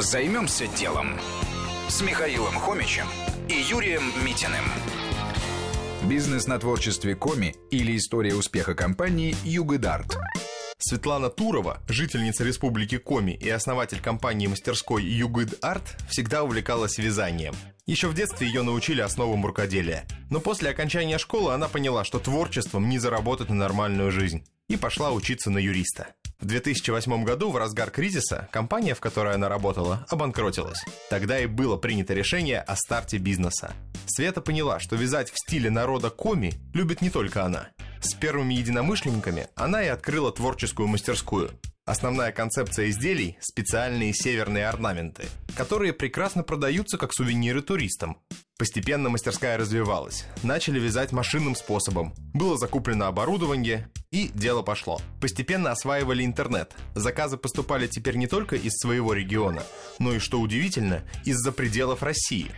Займемся делом с Михаилом Хомичем и Юрием Митиным. Бизнес на творчестве Коми или история успеха компании Югодарт. Светлана Турова, жительница республики Коми и основатель компании мастерской Югид Арт, всегда увлекалась вязанием. Еще в детстве ее научили основам рукоделия. Но после окончания школы она поняла, что творчеством не заработать на нормальную жизнь. И пошла учиться на юриста. В 2008 году, в разгар кризиса, компания, в которой она работала, обанкротилась. Тогда и было принято решение о старте бизнеса. Света поняла, что вязать в стиле народа коми любит не только она. С первыми единомышленниками она и открыла творческую мастерскую. Основная концепция изделий – специальные северные орнаменты, которые прекрасно продаются как сувениры туристам. Постепенно мастерская развивалась. Начали вязать машинным способом. Было закуплено оборудование, и дело пошло. Постепенно осваивали интернет. Заказы поступали теперь не только из своего региона, но и, что удивительно, из-за пределов России.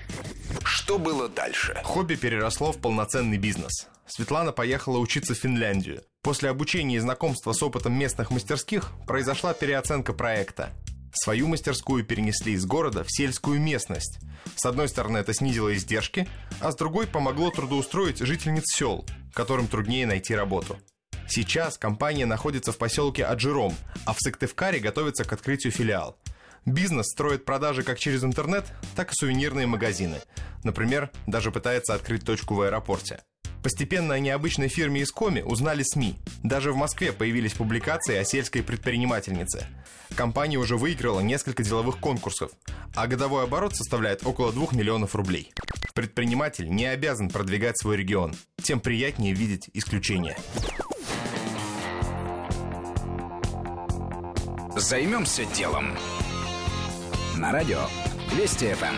Что было дальше? Хобби переросло в полноценный бизнес. Светлана поехала учиться в Финляндию. После обучения и знакомства с опытом местных мастерских произошла переоценка проекта. Свою мастерскую перенесли из города в сельскую местность. С одной стороны, это снизило издержки, а с другой помогло трудоустроить жительниц сел, которым труднее найти работу. Сейчас компания находится в поселке Аджиром, а в Сыктывкаре готовится к открытию филиал. Бизнес строит продажи как через интернет, так и сувенирные магазины. Например, даже пытается открыть точку в аэропорте. Постепенно о необычной фирме из Коми узнали СМИ. Даже в Москве появились публикации о сельской предпринимательнице. Компания уже выиграла несколько деловых конкурсов, а годовой оборот составляет около 2 миллионов рублей. Предприниматель не обязан продвигать свой регион. Тем приятнее видеть исключения. Займемся делом. На радио Вести ФМ.